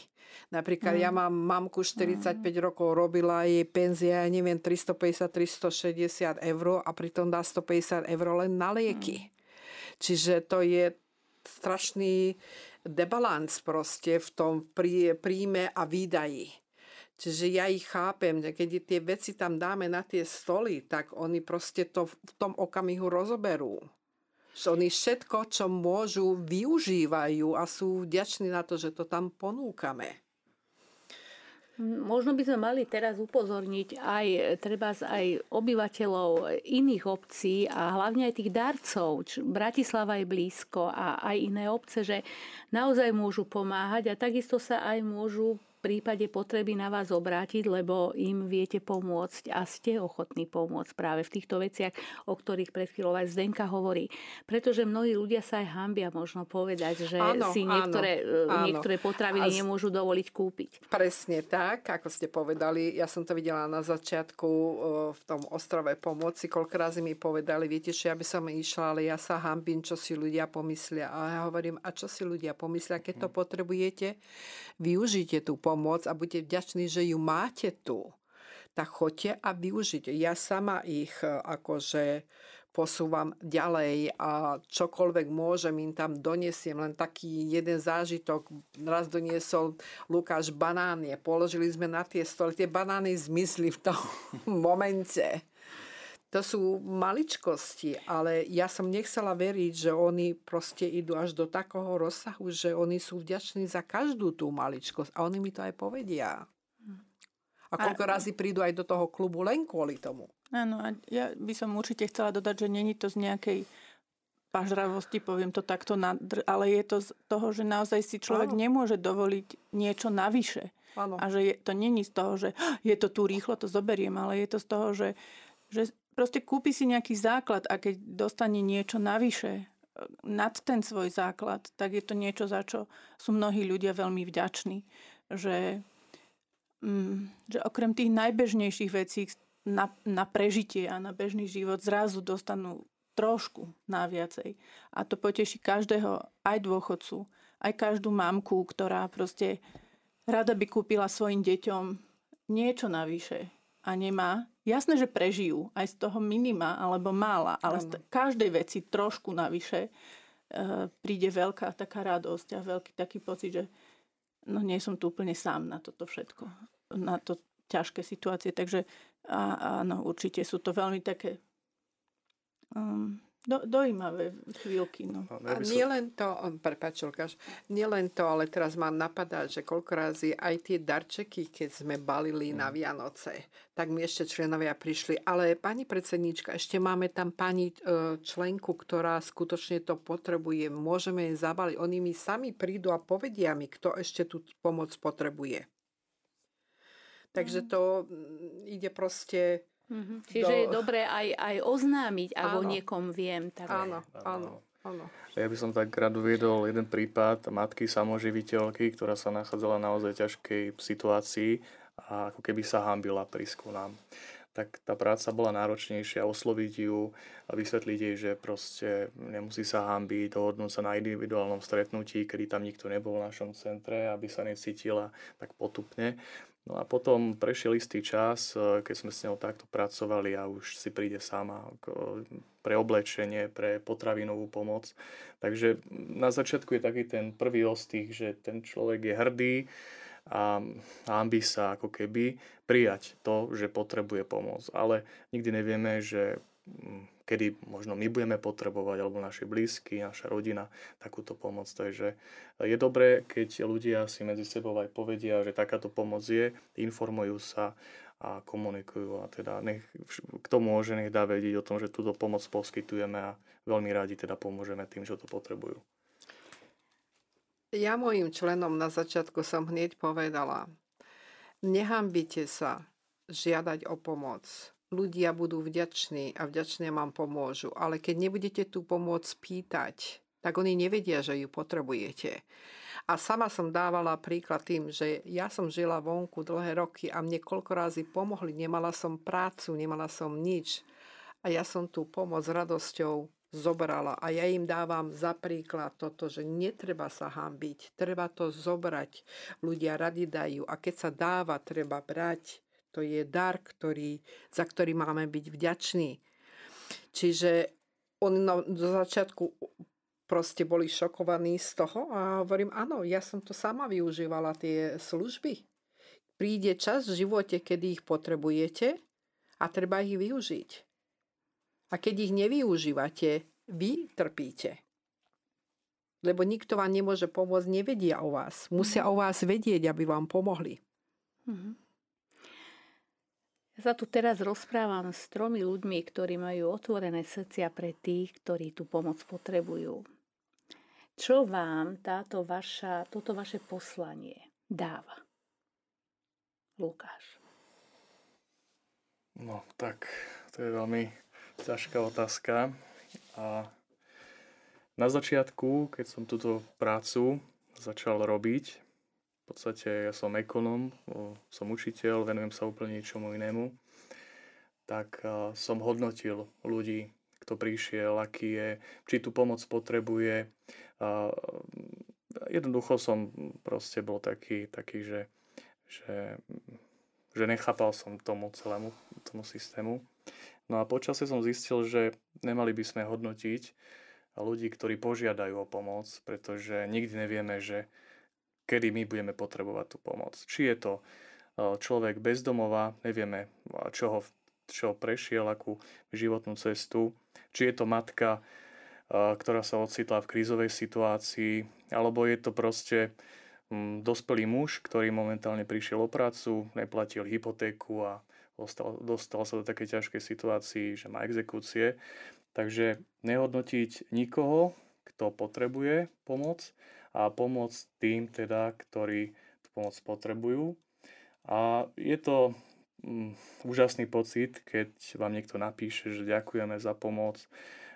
Napríklad mm. ja mám mamku 45 mm. rokov, robila jej penzia, ja neviem, 350-360 eur a pritom dá 150 eur len na lieky. Mm. Čiže to je strašný debalans proste v tom príjme a výdaji. Čiže ja ich chápem, že keď tie veci tam dáme na tie stoly, tak oni proste to v tom okamihu rozoberú oni všetko, čo môžu, využívajú a sú vďační na to, že to tam ponúkame. Možno by sme mali teraz upozorniť aj treba aj obyvateľov iných obcí a hlavne aj tých darcov. Bratislava je blízko a aj iné obce, že naozaj môžu pomáhať a takisto sa aj môžu prípade potreby na vás obrátiť, lebo im viete pomôcť a ste ochotní pomôcť práve v týchto veciach, o ktorých pred chvíľou aj Zdenka hovorí. Pretože mnohí ľudia sa aj hambia možno povedať, že áno, si niektoré, áno, niektoré potraviny áno. nemôžu dovoliť kúpiť. Presne tak, ako ste povedali. Ja som to videla na začiatku v tom ostrove pomoci. Koľko razy mi povedali, viete, že ja by som išla, ale ja sa hambím, čo si ľudia pomyslia. A ja hovorím, a čo si ľudia pomyslia, keď to hm. potrebujete? Využite tú pomoc pomoc a buďte vďační, že ju máte tu, tak choďte a využite. Ja sama ich e, akože posúvam ďalej a čokoľvek môžem im tam donesiem. Len taký jeden zážitok. Raz doniesol Lukáš banány. Položili sme na tie stoly. Tie banány zmizli v tom momente. To sú maličkosti, ale ja som nechcela veriť, že oni proste idú až do takého rozsahu, že oni sú vďační za každú tú maličkosť. A oni mi to aj povedia. A koľko a, razy prídu aj do toho klubu len kvôli tomu. Áno, a ja by som určite chcela dodať, že není to z nejakej pažravosti, poviem to takto, ale je to z toho, že naozaj si človek Áno. nemôže dovoliť niečo navyše. Áno. A že je, to není z toho, že je to tu rýchlo, to zoberiem, ale je to z toho, že, že proste kúpi si nejaký základ a keď dostane niečo navyše e, nad ten svoj základ, tak je to niečo, za čo sú mnohí ľudia veľmi vďační. Že, mm, že okrem tých najbežnejších vecí na, na prežitie a na bežný život zrazu dostanú trošku naviacej. A to poteší každého, aj dôchodcu, aj každú mamku, ktorá proste rada by kúpila svojim deťom niečo navyše a nemá, Jasné, že prežijú aj z toho minima alebo mála, ale z každej veci trošku navyše e, príde veľká taká radosť a veľký taký pocit, že no nie som tu úplne sám na toto všetko, na to ťažké situácie. Takže áno, určite sú to veľmi také um, do, dojímavé chvíľky. No. A nie len to, prepáč, Lukáš, nie len to, ale teraz mám napadať, že koľko razy aj tie darčeky, keď sme balili mm. na Vianoce, tak mi ešte členovia prišli. Ale pani predsednička, ešte máme tam pani e, členku, ktorá skutočne to potrebuje. Môžeme jej zabaliť. Oni mi sami prídu a povedia mi, kto ešte tú pomoc potrebuje. Takže mm. to ide proste Mm-hmm. Čiže do... je dobré aj, aj oznámiť, ak o niekom viem. Tak... Áno, áno. Áno. Ja by som tak rád uviedol jeden prípad matky samoživiteľky, ktorá sa nachádzala naozaj ťažkej situácii a ako keby sa hambila prísku nám. Tak tá práca bola náročnejšia, osloviť ju a vysvetliť jej, že proste nemusí sa hambiť, dohodnúť sa na individuálnom stretnutí, kedy tam nikto nebol v našom centre, aby sa necítila tak potupne. No a potom prešiel istý čas, e, keď sme s ňou takto pracovali a už si príde sama pre oblečenie, pre potravinovú pomoc. Takže na začiatku je taký ten prvý ostých, že ten človek je hrdý a hambi sa ako keby prijať to, že potrebuje pomoc. Ale nikdy nevieme, že kedy možno my budeme potrebovať, alebo naši blízky, naša rodina takúto pomoc. Takže je dobré, keď ľudia si medzi sebou aj povedia, že takáto pomoc je, informujú sa a komunikujú a teda nech, kto môže, nech dá vedieť o tom, že túto pomoc poskytujeme a veľmi radi teda pomôžeme tým, čo to potrebujú. Ja mojim členom na začiatku som hneď povedala, nehambite sa žiadať o pomoc ľudia budú vďační a vďačne vám pomôžu. Ale keď nebudete tú pomoc pýtať, tak oni nevedia, že ju potrebujete. A sama som dávala príklad tým, že ja som žila vonku dlhé roky a mne koľko razy pomohli. Nemala som prácu, nemala som nič. A ja som tú pomoc s radosťou zobrala. A ja im dávam za príklad toto, že netreba sa hambiť, treba to zobrať. Ľudia radi dajú a keď sa dáva, treba brať. To je dar, ktorý, za ktorý máme byť vďační. Čiže oni no, do začiatku proste boli šokovaní z toho a hovorím, áno, ja som to sama využívala, tie služby. Príde čas v živote, kedy ich potrebujete a treba ich využiť. A keď ich nevyužívate, vy trpíte. Lebo nikto vám nemôže pomôcť, nevedia o vás. Musia o vás vedieť, aby vám pomohli. Mm-hmm. Ja sa tu teraz rozprávam s tromi ľuďmi, ktorí majú otvorené srdcia pre tých, ktorí tú pomoc potrebujú. Čo vám táto vaša, toto vaše poslanie dáva? Lukáš. No tak, to je veľmi ťažká otázka. A na začiatku, keď som túto prácu začal robiť, podstate ja som ekonom, som učiteľ, venujem sa úplne ničomu inému, tak som hodnotil ľudí, kto prišiel, aký je, či tú pomoc potrebuje. Jednoducho som proste bol taký, taký že, že, že nechápal som tomu celému tomu systému. No a počasie som zistil, že nemali by sme hodnotiť ľudí, ktorí požiadajú o pomoc, pretože nikdy nevieme, že kedy my budeme potrebovať tú pomoc. Či je to e, človek bez domova, nevieme, čo ho, čo prešiel, akú životnú cestu, či je to matka, e, ktorá sa ocitla v krízovej situácii, alebo je to proste mm, dospelý muž, ktorý momentálne prišiel o prácu, neplatil hypotéku a dostal, dostal sa do takej ťažkej situácii, že má exekúcie. Takže nehodnotiť nikoho, kto potrebuje pomoc, a pomôcť tým teda, ktorí tú pomoc potrebujú. A je to mm, úžasný pocit, keď vám niekto napíše, že ďakujeme za pomoc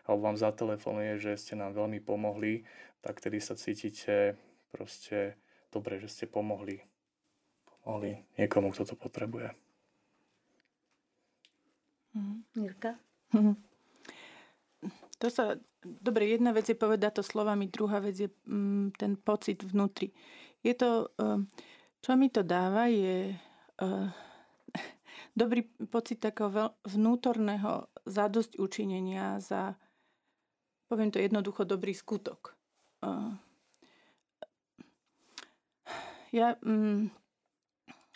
alebo vám zatelefonuje, že ste nám veľmi pomohli, tak tedy sa cítite proste dobre, že ste pomohli. Pomohli niekomu, kto to potrebuje. Mirka? To sa, dobre, jedna vec je povedať to slovami, druhá vec je mm, ten pocit vnútri. Je to, uh, čo mi to dáva, je uh, dobrý pocit takého vnútorného zadosť učinenia za, poviem to jednoducho, dobrý skutok. Uh, ja mm,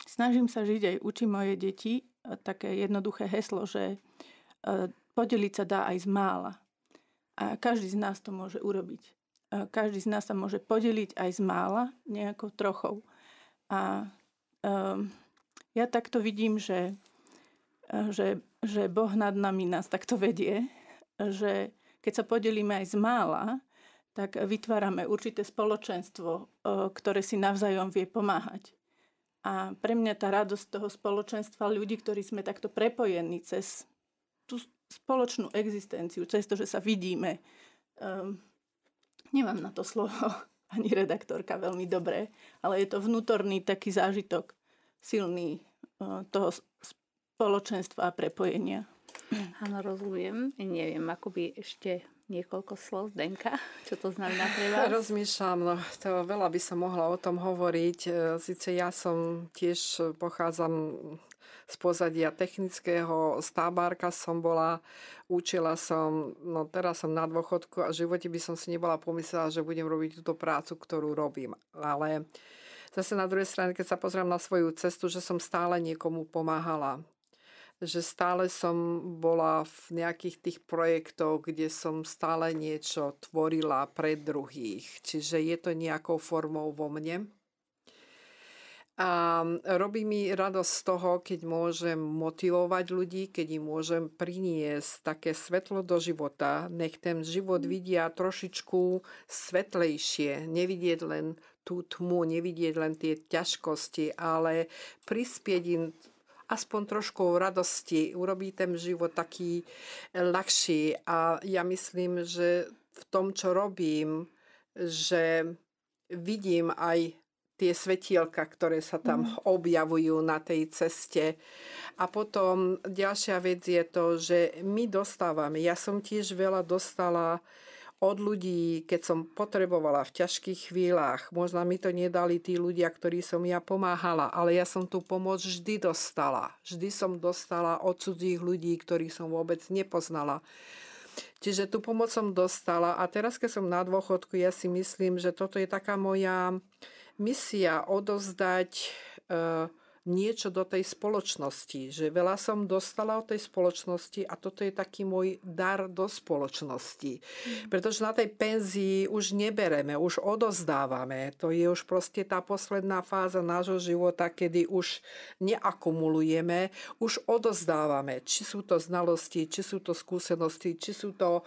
snažím sa žiť aj učím moje deti také jednoduché heslo, že podeliť sa dá aj z mála. A každý z nás to môže urobiť. A každý z nás sa môže podeliť aj z mála, nejakou trochou. A um, ja takto vidím, že, že, že Boh nad nami nás takto vedie, že keď sa podelíme aj z mála, tak vytvárame určité spoločenstvo, ktoré si navzájom vie pomáhať. A pre mňa tá radosť toho spoločenstva ľudí, ktorí sme takto prepojení cez tú spoločnú existenciu, cez to, že sa vidíme. Um, nemám na to slovo ani redaktorka veľmi dobré, ale je to vnútorný taký zážitok silný uh, toho spoločenstva a prepojenia. Áno, rozumiem. Neviem, ako by ešte niekoľko slov Denka, čo to znamená pre vás? Rozmýšľam, no to veľa by som mohla o tom hovoriť. E, Sice ja som tiež pochádzam z pozadia technického stábárka som bola, učila som, no teraz som na dôchodku a v živote by som si nebola pomyslela, že budem robiť túto prácu, ktorú robím. Ale zase na druhej strane, keď sa pozriem na svoju cestu, že som stále niekomu pomáhala že stále som bola v nejakých tých projektoch, kde som stále niečo tvorila pre druhých. Čiže je to nejakou formou vo mne. A robí mi radosť z toho, keď môžem motivovať ľudí, keď im môžem priniesť také svetlo do života. Nech ten život vidia trošičku svetlejšie. Nevidieť len tú tmu, nevidieť len tie ťažkosti, ale prispieť im aspoň trošku radosti, urobí ten život taký ľahší. A ja myslím, že v tom, čo robím, že vidím aj tie svetielka, ktoré sa tam mm. objavujú na tej ceste. A potom ďalšia vec je to, že my dostávame, ja som tiež veľa dostala od ľudí, keď som potrebovala v ťažkých chvíľach. Možno mi to nedali tí ľudia, ktorí som ja pomáhala, ale ja som tú pomoc vždy dostala. Vždy som dostala od cudzích ľudí, ktorých som vôbec nepoznala. Čiže tú pomoc som dostala a teraz, keď som na dôchodku, ja si myslím, že toto je taká moja misia odozdať uh, niečo do tej spoločnosti. Že veľa som dostala od tej spoločnosti a toto je taký môj dar do spoločnosti. Mm. Pretože na tej penzii už nebereme, už odozdávame. To je už proste tá posledná fáza nášho života, kedy už neakumulujeme, už odozdávame. Či sú to znalosti, či sú to skúsenosti, či sú to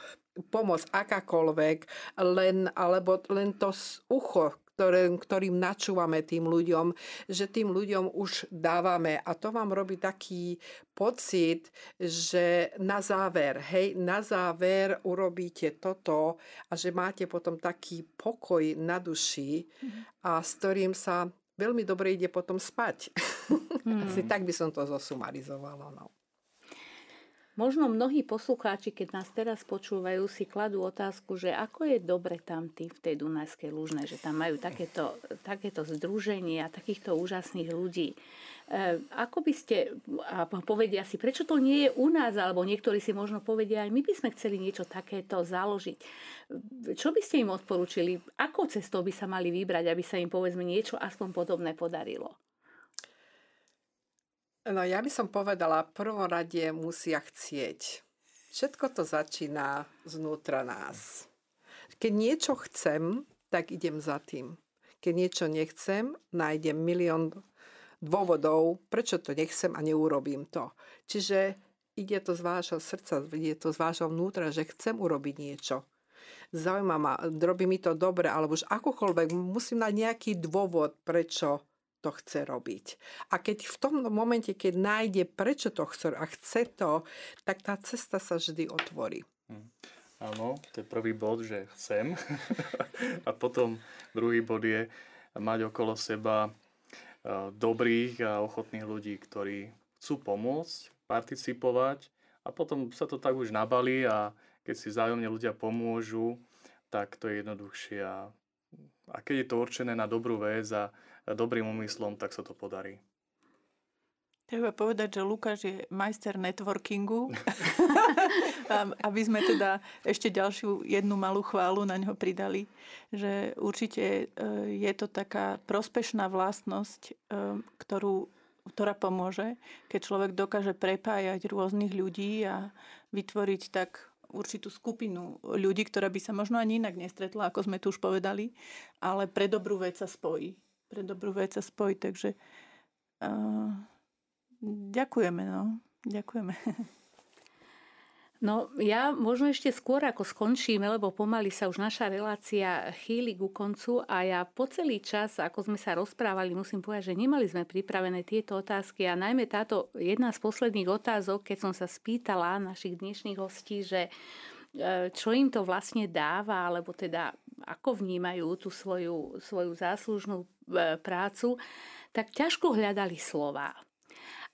pomoc akákoľvek, len, alebo len to ucho, ktoré, ktorým načúvame tým ľuďom, že tým ľuďom už dávame. A to vám robí taký pocit, že na záver, hej, na záver urobíte toto a že máte potom taký pokoj na duši a s ktorým sa veľmi dobre ide potom spať. Hmm. Asi tak by som to zosumarizovala. No. Možno mnohí poslucháči, keď nás teraz počúvajú, si kladú otázku, že ako je dobre tam tí v tej Dunajskej Lužnej, že tam majú takéto, takéto združenie a takýchto úžasných ľudí. E, ako by ste, a povedia si, prečo to nie je u nás, alebo niektorí si možno povedia, aj my by sme chceli niečo takéto založiť. Čo by ste im odporúčili? Akou cestou by sa mali vybrať, aby sa im povedzme niečo aspoň podobné podarilo? No ja by som povedala, prvom rade musia chcieť. Všetko to začína znútra nás. Keď niečo chcem, tak idem za tým. Keď niečo nechcem, nájdem milión dôvodov, prečo to nechcem a neurobím to. Čiže ide to z vášho srdca, ide to z vášho vnútra, že chcem urobiť niečo. Zaujíma ma, robí mi to dobre, alebo už akokoľvek, musím mať nejaký dôvod, prečo to chce robiť. A keď v tom momente, keď nájde, prečo to chce a chce to, tak tá cesta sa vždy otvorí. Hm. Áno, to je prvý bod, že chcem. a potom druhý bod je mať okolo seba e, dobrých a ochotných ľudí, ktorí chcú pomôcť, participovať a potom sa to tak už nabalí a keď si vzájomne ľudia pomôžu, tak to je jednoduchšie. A keď je to určené na dobrú vec a dobrým úmyslom, tak sa to podarí. Treba povedať, že Lukáš je majster networkingu, aby sme teda ešte ďalšiu jednu malú chválu na ňo pridali, že určite e, je to taká prospešná vlastnosť, e, ktorú, ktorá pomôže, keď človek dokáže prepájať rôznych ľudí a vytvoriť tak určitú skupinu ľudí, ktorá by sa možno ani inak nestretla, ako sme tu už povedali, ale pre dobrú vec sa spojí pre dobrú vec sa spojiť. Takže uh, ďakujeme, no. Ďakujeme. No ja možno ešte skôr ako skončíme, lebo pomaly sa už naša relácia chýli ku koncu a ja po celý čas, ako sme sa rozprávali, musím povedať, že nemali sme pripravené tieto otázky a najmä táto jedna z posledných otázok, keď som sa spýtala našich dnešných hostí, že e, čo im to vlastne dáva, alebo teda ako vnímajú tú svoju, svoju záslužnú E, prácu, tak ťažko hľadali slova.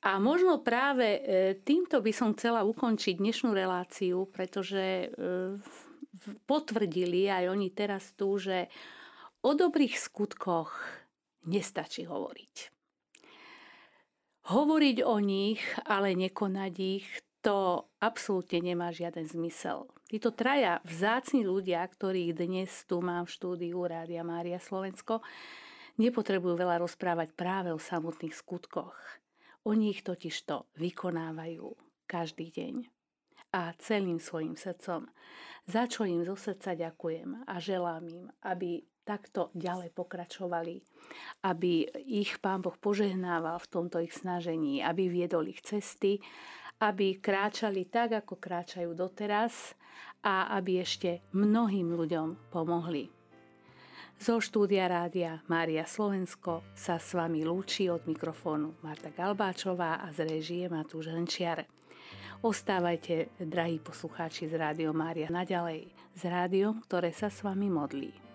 A možno práve e, týmto by som chcela ukončiť dnešnú reláciu, pretože e, potvrdili aj oni teraz tu, že o dobrých skutkoch nestačí hovoriť. Hovoriť o nich, ale nekonať ich, to absolútne nemá žiaden zmysel. Títo traja vzácni ľudia, ktorých dnes tu mám v štúdiu Rádia Mária Slovensko, nepotrebujú veľa rozprávať práve o samotných skutkoch. Oni ich totižto vykonávajú každý deň. A celým svojim srdcom, za čo im zo srdca ďakujem a želám im, aby takto ďalej pokračovali, aby ich Pán Boh požehnával v tomto ich snažení, aby viedol ich cesty, aby kráčali tak, ako kráčajú doteraz a aby ešte mnohým ľuďom pomohli. Zo štúdia rádia Mária Slovensko sa s vami lúči od mikrofónu Marta Galbáčová a z režie Matúš Hrnčiar. Ostávajte, drahí poslucháči z Rádio Mária, naďalej s rádiom, ktoré sa s vami modlí.